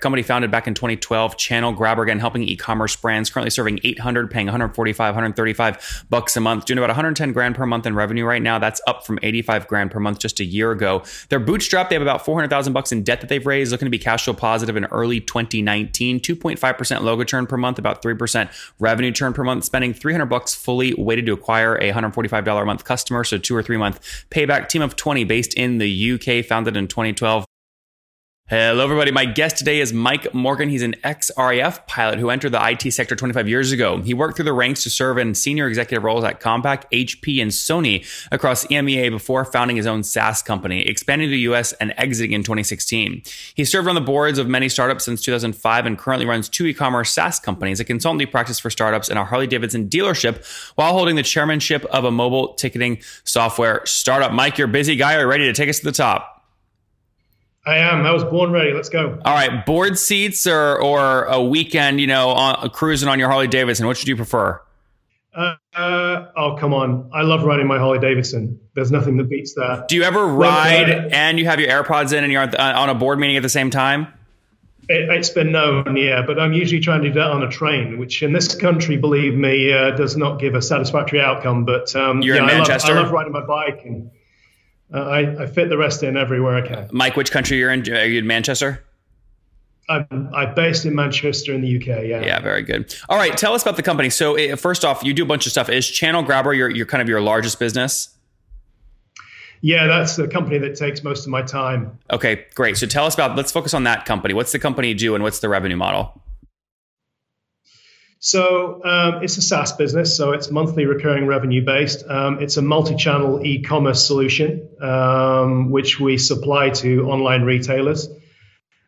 company founded back in 2012 channel grabber again helping e-commerce brands currently serving 800 paying 145 135 bucks a month doing about 110 grand per month in revenue right now. That's up from 85 grand per month just a year ago. They're bootstrapped. They have about 400000 bucks in debt that they've raised looking to be cash flow positive in early 2019 2.5% logo churn per month about 3% revenue churn per month spending 300 bucks fully weighted to acquire a $145 a month customer so two or three month payback. Team of 20 based in the uk founded in 2012 Hello, everybody. My guest today is Mike Morgan. He's an ex RAF pilot who entered the IT sector 25 years ago. He worked through the ranks to serve in senior executive roles at Compaq, HP, and Sony across EMEA before founding his own SaaS company, expanding to the US and exiting in 2016. He served on the boards of many startups since 2005 and currently runs two e-commerce SaaS companies, a consultancy practice for startups, and a Harley Davidson dealership while holding the chairmanship of a mobile ticketing software startup. Mike, you're a busy guy. Are you ready to take us to the top? I am. I was born ready. Let's go. All right, board seats or or a weekend, you know, on, cruising on your Harley Davidson. Which do you prefer? Uh, uh, oh come on! I love riding my Harley Davidson. There's nothing that beats that. Do you ever ride uh, and you have your AirPods in and you're on a board meeting at the same time? It, has been known, yeah, but I'm usually trying to do that on a train, which in this country, believe me, uh, does not give a satisfactory outcome. But um, you're yeah, in Manchester. I love, I love riding my bike and uh, I, I, fit the rest in everywhere I can. Mike, which country you're in? Are you in Manchester? I'm, I'm based in Manchester in the UK. Yeah. Yeah, very good. All right, tell us about the company. So, eh, first off, you do a bunch of stuff. Is Channel Grabber your, your kind of your largest business? Yeah, that's the company that takes most of my time. Okay, great. So, tell us about. Let's focus on that company. What's the company do, and what's the revenue model? So um, it's a SaaS business, so it's monthly recurring revenue based. Um, it's a multi-channel e-commerce solution um, which we supply to online retailers.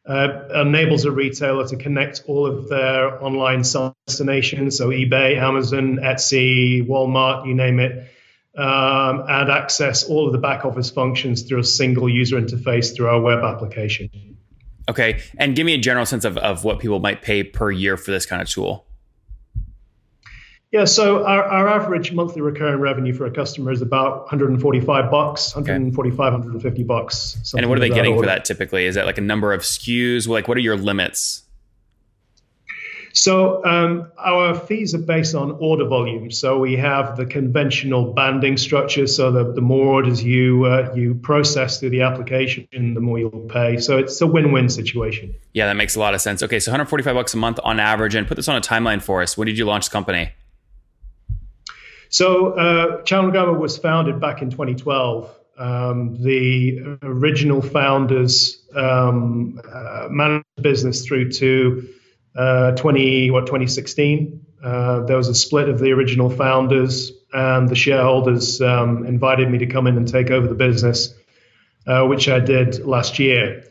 Uh, enables a retailer to connect all of their online destinations, so eBay, Amazon, Etsy, Walmart, you name it, um, and access all of the back office functions through a single user interface through our web application. Okay, and give me a general sense of, of what people might pay per year for this kind of tool. Yeah, so our, our average monthly recurring revenue for a customer is about 145 bucks, 145, okay. 150 bucks. And what are they getting order. for that typically? Is that like a number of SKUs? Like, what are your limits? So um, our fees are based on order volume. So we have the conventional banding structure. So the, the more orders you uh, you process through the application, the more you'll pay. So it's a win-win situation. Yeah, that makes a lot of sense. Okay, so 145 bucks a month on average. And put this on a timeline for us. When did you launch the company? So uh, Channel Grabber was founded back in 2012. Um, the original founders um, uh, managed the business through to uh, 20 what 2016. Uh, there was a split of the original founders, and the shareholders um, invited me to come in and take over the business, uh, which I did last year.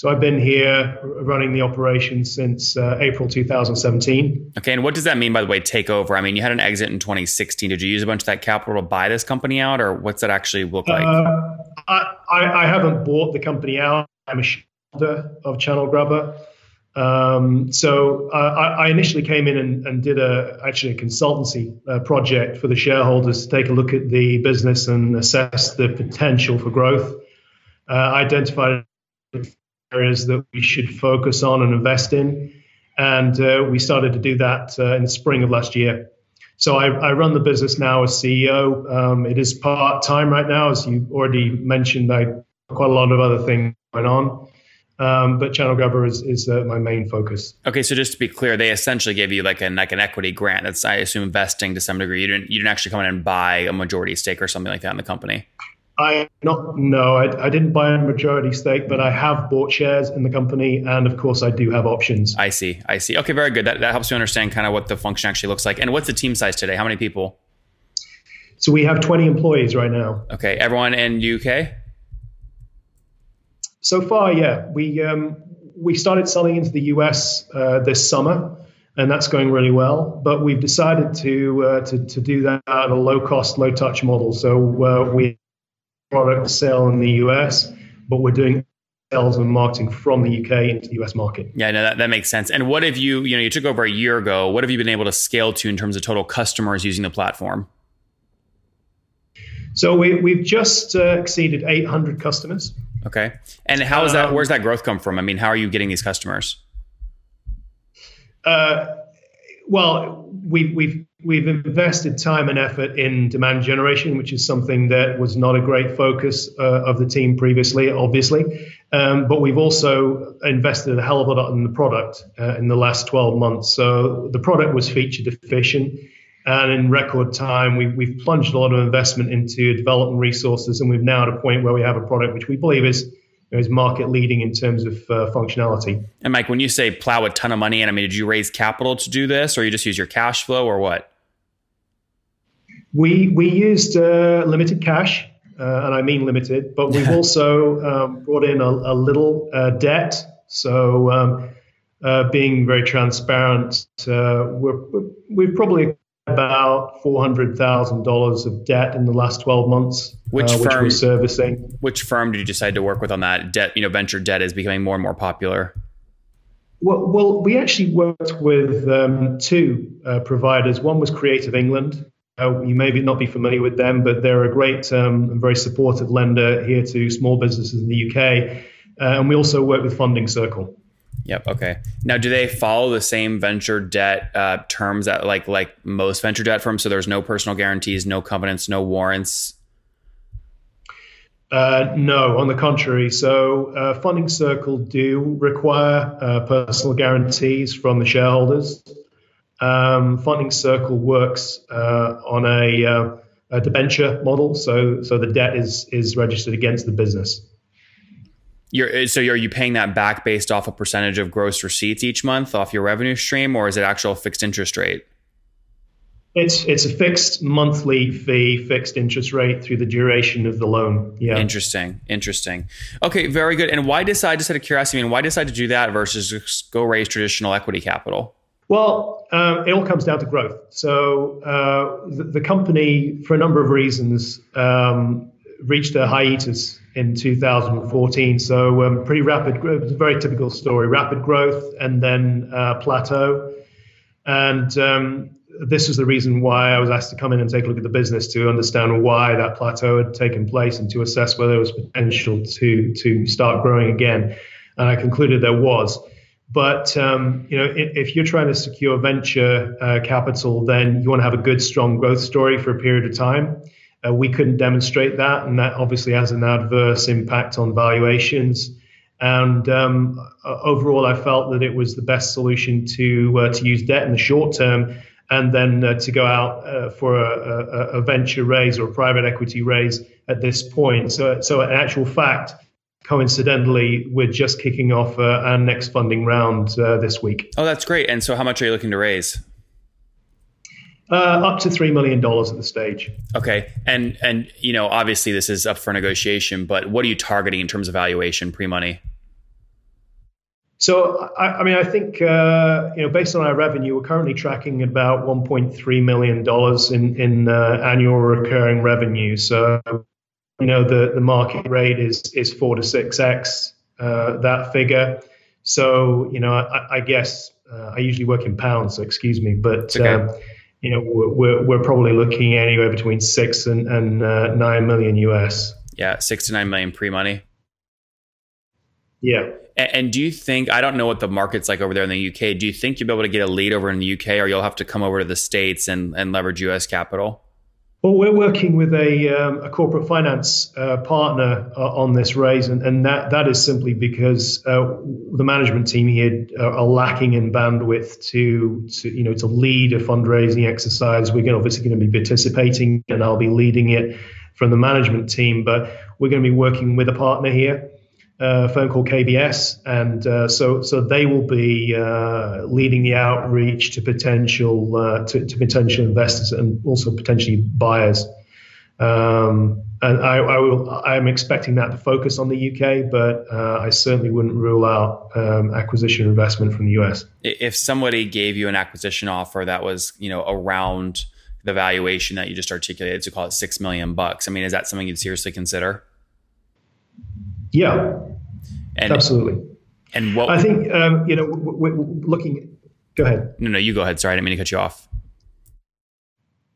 So I've been here running the operation since uh, April 2017. Okay, and what does that mean, by the way, take over? I mean, you had an exit in 2016. Did you use a bunch of that capital to buy this company out, or what's that actually look like? Uh, I, I, haven't bought the company out. I'm a shareholder of Channel Grabber. Um, so uh, I, I, initially came in and, and, did a actually a consultancy uh, project for the shareholders to take a look at the business and assess the potential for growth. Uh, identified areas that we should focus on and invest in. And uh, we started to do that uh, in the spring of last year. So I, I run the business now as CEO. Um, it is part time right now, as you already mentioned. I quite a lot of other things going on. Um, but Channel Grabber is, is uh, my main focus. Okay, so just to be clear, they essentially gave you like an like an equity grant. That's I assume investing to some degree. You didn't you didn't actually come in and buy a majority stake or something like that in the company. I not no, I, I, didn't buy a majority stake, but I have bought shares in the company, and of course, I do have options. I see, I see. Okay, very good. That that helps me understand kind of what the function actually looks like. And what's the team size today? How many people? So we have twenty employees right now. Okay, everyone in UK. So far, yeah, we um, we started selling into the US uh, this summer and that's going really well. But we've decided to uh, to, to do that at a low cost, low touch model. So uh, we product sale in the US, but we're doing sales and marketing from the UK into the US market. Yeah, no, that, that makes sense. And what have you, you know, you took over a year ago. What have you been able to scale to in terms of total customers using the platform? So we, we've just uh, exceeded 800 customers. Okay. And how is that, um, where's that growth come from? I mean, how are you getting these customers? Uh, well, we've we've we've invested time and effort in demand generation, which is something that was not a great focus uh, of the team previously, obviously. Um, but we've also invested a hell of a lot in the product uh, in the last 12 months. So the product was feature deficient. And in record time, we, we've plunged a lot of investment into development resources, and we've now at a point where we have a product which we believe is is market leading in terms of uh, functionality. And Mike, when you say plow a ton of money in, I mean, did you raise capital to do this, or you just use your cash flow, or what? We we used uh, limited cash, uh, and I mean limited, but we've also um, brought in a, a little uh, debt. So, um, uh, being very transparent, uh, we're, we've probably about four hundred thousand dollars of debt in the last twelve months, which, uh, which firm, we're servicing. Which firm did you decide to work with on that debt? You know, venture debt is becoming more and more popular. Well, well we actually worked with um, two uh, providers. One was Creative England, uh, you may not be familiar with them, but they're a great um, and very supportive lender here to small businesses in the UK. Uh, and we also work with Funding Circle. Yep. Okay. Now, do they follow the same venture debt uh, terms that like like most venture debt firms? So there's no personal guarantees, no covenants, no warrants. Uh, no, on the contrary. So uh, Funding Circle do require uh, personal guarantees from the shareholders. Um, Funding Circle works uh, on a, uh, a debenture model, so so the debt is is registered against the business. You're, so are you paying that back based off a percentage of gross receipts each month off your revenue stream, or is it actual fixed interest rate? It's it's a fixed monthly fee, fixed interest rate through the duration of the loan. Yeah. Interesting. Interesting. Okay, very good. And why decide, just out of curiosity, I mean, why decide to do that versus just go raise traditional equity capital? Well, um, it all comes down to growth. So uh, the, the, company, for a number of reasons, um, reached a hiatus in 2014. So um, pretty rapid very typical story: rapid growth and then uh, plateau. And um, this was the reason why I was asked to come in and take a look at the business to understand why that plateau had taken place and to assess whether there was potential to to start growing again. And I concluded there was. But um, you know, if you're trying to secure venture uh, capital, then you want to have a good, strong growth story for a period of time. Uh, we couldn't demonstrate that, and that obviously has an adverse impact on valuations. And um, overall, I felt that it was the best solution to uh, to use debt in the short term, and then uh, to go out uh, for a, a, a venture raise or a private equity raise at this point. So, so in actual fact coincidentally, we're just kicking off uh, our next funding round uh, this week. Oh, that's great. And so, how much are you looking to raise? Uh, up to three million dollars at the stage. Okay, and and you know, obviously, this is up for negotiation. But what are you targeting in terms of valuation pre-money? So, I, I mean, I think uh, you know, based on our revenue, we're currently tracking about 1.3 million dollars in in uh, annual recurring revenue. So, you know the, the market rate is is four to six x uh, that figure. So you know I, I guess uh, I usually work in pounds, so excuse me, but okay. You know we're, we're probably looking anywhere between six and, and uh, nine million US. Yeah, six to nine million pre money. Yeah. And, and, do you think I don't know what the market's like over there in the UK? Do you think you'll be able to get a lead over in the UK, or you'll have to come over to the states and, and leverage US capital? Well, we're working with a, um, a corporate finance uh, partner uh, on this raise, and, and that, that is simply because uh, the management team here are lacking in bandwidth to, to you know to lead a fundraising exercise. We're obviously going to be participating, and I'll be leading it from the management team. But we're going to be working with a partner here uh, firm called KBS, and uh, so so they will be uh, leading the outreach to potential uh, to, to, potential investors and also potentially buyers. Um, and I, I, will I'm expecting that to focus on the UK, but uh, I certainly wouldn't rule out um, acquisition investment from the US. If somebody gave you an acquisition offer that was you know around the valuation that you just articulated, to call it six million bucks, I mean, is that something you'd seriously consider? Yeah, and, absolutely. And what I think, um, you know, we're, looking. Go ahead. No, no, you go ahead. Sorry, I didn't mean to cut you off.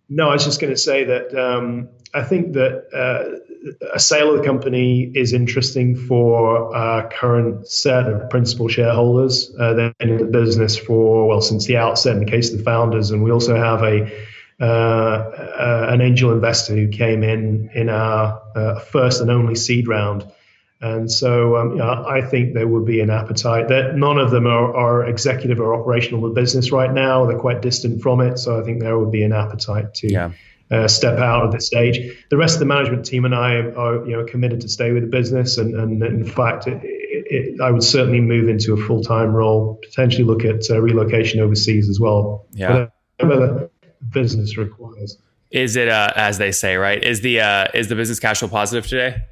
No, I was just going to say that um, I think that uh, a sale of the company is interesting for our current set of principal shareholders. Uh, they've been in the business for well since the outset. In the case of the founders, and we also have a uh, uh, an angel investor who came in in our uh, first and only seed round. And so um, you know, I think there would be an appetite. That none of them are, are, executive or operational with business right now. They're quite distant from it. So I think there would be an appetite to yeah uh, step out at this stage. The rest of the management team and I are, you know, committed to stay with the business, and, and in fact, it, it, I would certainly move into a full time role. Potentially look at uh, relocation overseas as well. Yeah, whatever the business requires. Is it uh, as they say, right? Is the uh, is the business cash flow positive today?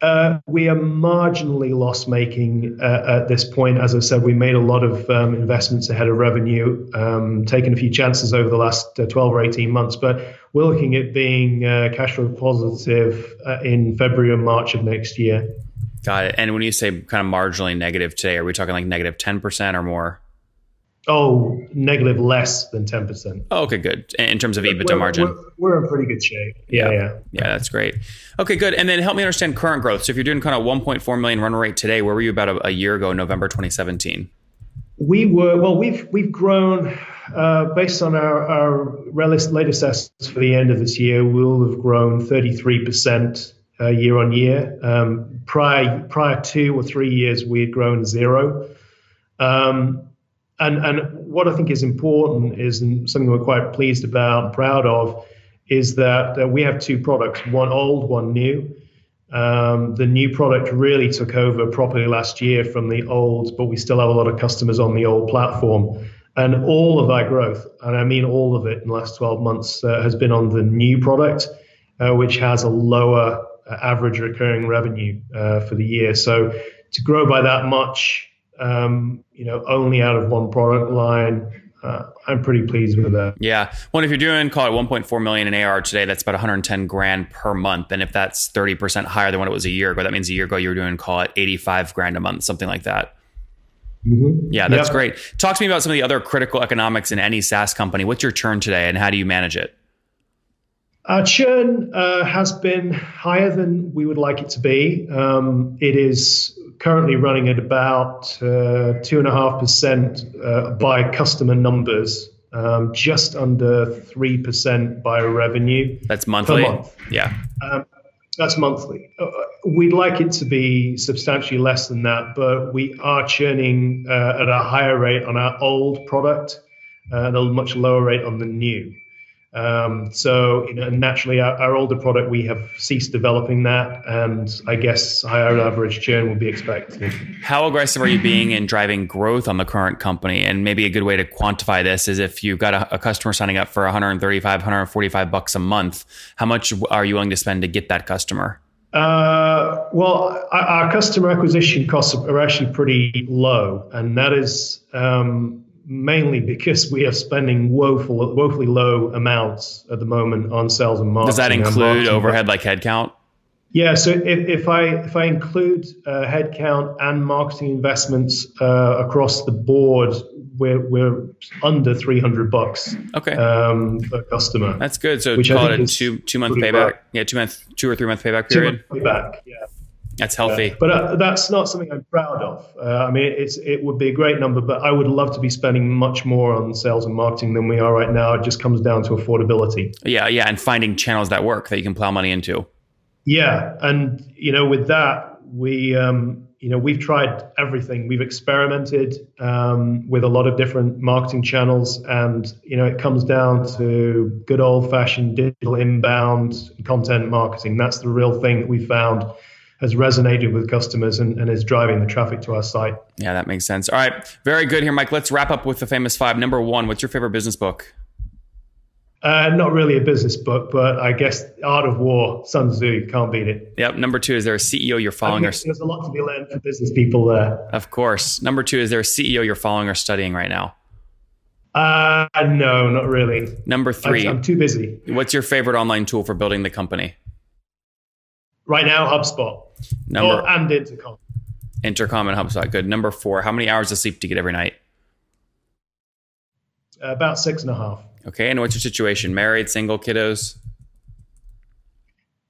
Uh, we are marginally loss making uh, at this point. As I said, we made a lot of um, investments ahead of revenue, um, taken a few chances over the last uh, 12 or 18 months, but we're looking at being uh, cash flow positive uh, in February and March of next year. Got it. And when you say kind of marginally negative today, are we talking like negative 10% or more? Oh, negative less than 10%. Oh, okay, good. In terms of EBITDA we're, margin. We're, we're, in pretty good shape. Yeah, yeah, yeah. Yeah, that's great. Okay, good. And then help me understand current growth. So if you're doing kind of 1.4 million run rate today, where were you about a, a year ago, November 2017? We were, well, we've, we've grown uh, based on our, our latest estimates for the end of this year, we'll have grown 33% uh, year on year. Um, prior, prior two or three years, we had grown zero. Um, and and what I think is important is something we're quite pleased about, proud of, is that we have two products, one old, one new. Um, the new product really took over properly last year from the old, but we still have a lot of customers on the old platform. And all of our growth, and I mean all of it in the last 12 months, uh, has been on the new product, uh, which has a lower uh, average recurring revenue uh, for the year. So to grow by that much um, you know, only out of one product line. Uh, I'm pretty pleased with that. Yeah. Well, if you're doing call it 1.4 million in AR today, that's about 110 grand per month. And if that's 30% higher than what it was a year ago, that means a year ago you were doing call it 85 grand a month, something like that. Mm-hmm. Yeah, that's yep. great. Talk to me about some of the other critical economics in any SaaS company. What's your churn today, and how do you manage it? Our churn uh, has been higher than we would like it to be. Um, it is currently running at about uh, two and a half percent uh, by customer numbers, um, just under three percent by revenue. That's monthly. Month. Yeah. Um, that's monthly. Uh, we'd like it to be substantially less than that, but we are churning uh, at a higher rate on our old product and a much lower rate on the new. Um, so you know, naturally, our, our, older product we have ceased developing that, and I guess higher average churn will be expected. How aggressive are you being in driving growth on the current company? And maybe a good way to quantify this is if you've got a, a customer signing up for 135, 145 bucks a month, how much are you willing to spend to get that customer? Uh, well, our, our, customer acquisition costs are actually pretty low, and that is um, mainly because we are spending woeful, woefully low amounts at the moment on sales and marketing. Does that include overhead like headcount? Yeah, so if, if I if I include uh, headcount and marketing investments uh, across the board, we're we're under three hundred bucks. Okay. Um, per customer. That's good. So which call it a two two month payback. Yeah, two month two or three month payback period. Two month payback. Yeah. That's healthy. But uh, that's not something I'm proud of. Uh, I mean, it's it would be a great number, but I would love to be spending much more on sales and marketing than we are right now. It just comes down to affordability. Yeah, yeah, and finding channels that work that you can plow money into. Yeah, and you know, with that, we um, you know we've tried everything. We've experimented um, with a lot of different marketing channels, and you know, it comes down to good old fashioned digital inbound content marketing. That's the real thing that we found has resonated with customers and, and, is driving the traffic to our site. Yeah, that makes sense. All right, very good here, Mike. Let's wrap up with the famous five. Number one, what's your favorite business book? Uh, not really a business book, but I guess Art of War, Sun Tzu, can't beat it. Yep. Number two, is there a CEO you're following? or... There's a lot to be learned for business people there. Of course. Number two, is there a CEO you're following or studying right now? Uh, no, not really. Number 3 I'm, I'm too busy. What's your favorite online tool for building the company? Right now, HubSpot. Number oh, and Intercom. Intercom and HubSpot. Good. Number four. How many hours of sleep do you get every night? Uh, about six and a half. Okay. And what's your situation? Married, single, kiddos?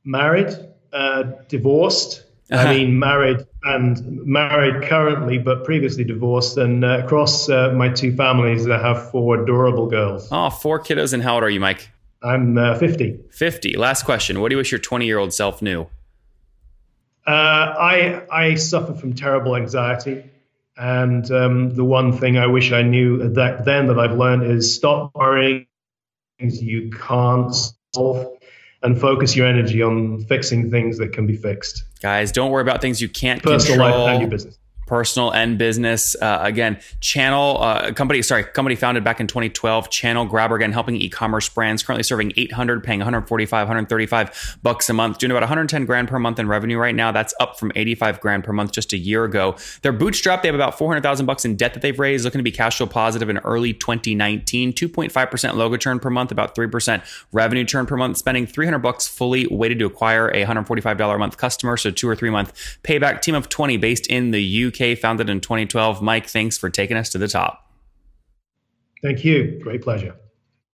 married, uh, divorced. Uh-huh. I mean, married and married currently, but previously divorced. And uh, across uh, my two families, I have four adorable girls. Oh, four kiddos. And how old are you, Mike? I'm uh, 50. 50. Last question. What do you wish your 20 year old self knew? Uh, I I suffer from terrible anxiety, and um, the one thing I wish I knew that then that I've learned is stop worrying things you can't solve and focus your energy on fixing things that can be fixed. Guys, don't worry about things you can't Personal control. life and your business personal and business. Uh, again, Channel uh, company, sorry, company founded back in 2012. Channel Grabber again helping e-commerce brands. Currently serving 800, paying 145, 135 bucks a month, doing about 110 grand per month in revenue right now. That's up from 85 grand per month just a year ago. They're bootstrapped. They have about 400,000 bucks in debt that they've raised. Looking to be cash flow positive in early 2019. 2.5 percent logo churn per month, about three percent revenue churn per month. Spending 300 bucks fully weighted to acquire a 145 dollar a month customer. So two or three month payback. Team of 20 based in the Founded in 2012. Mike, thanks for taking us to the top. Thank you. Great pleasure.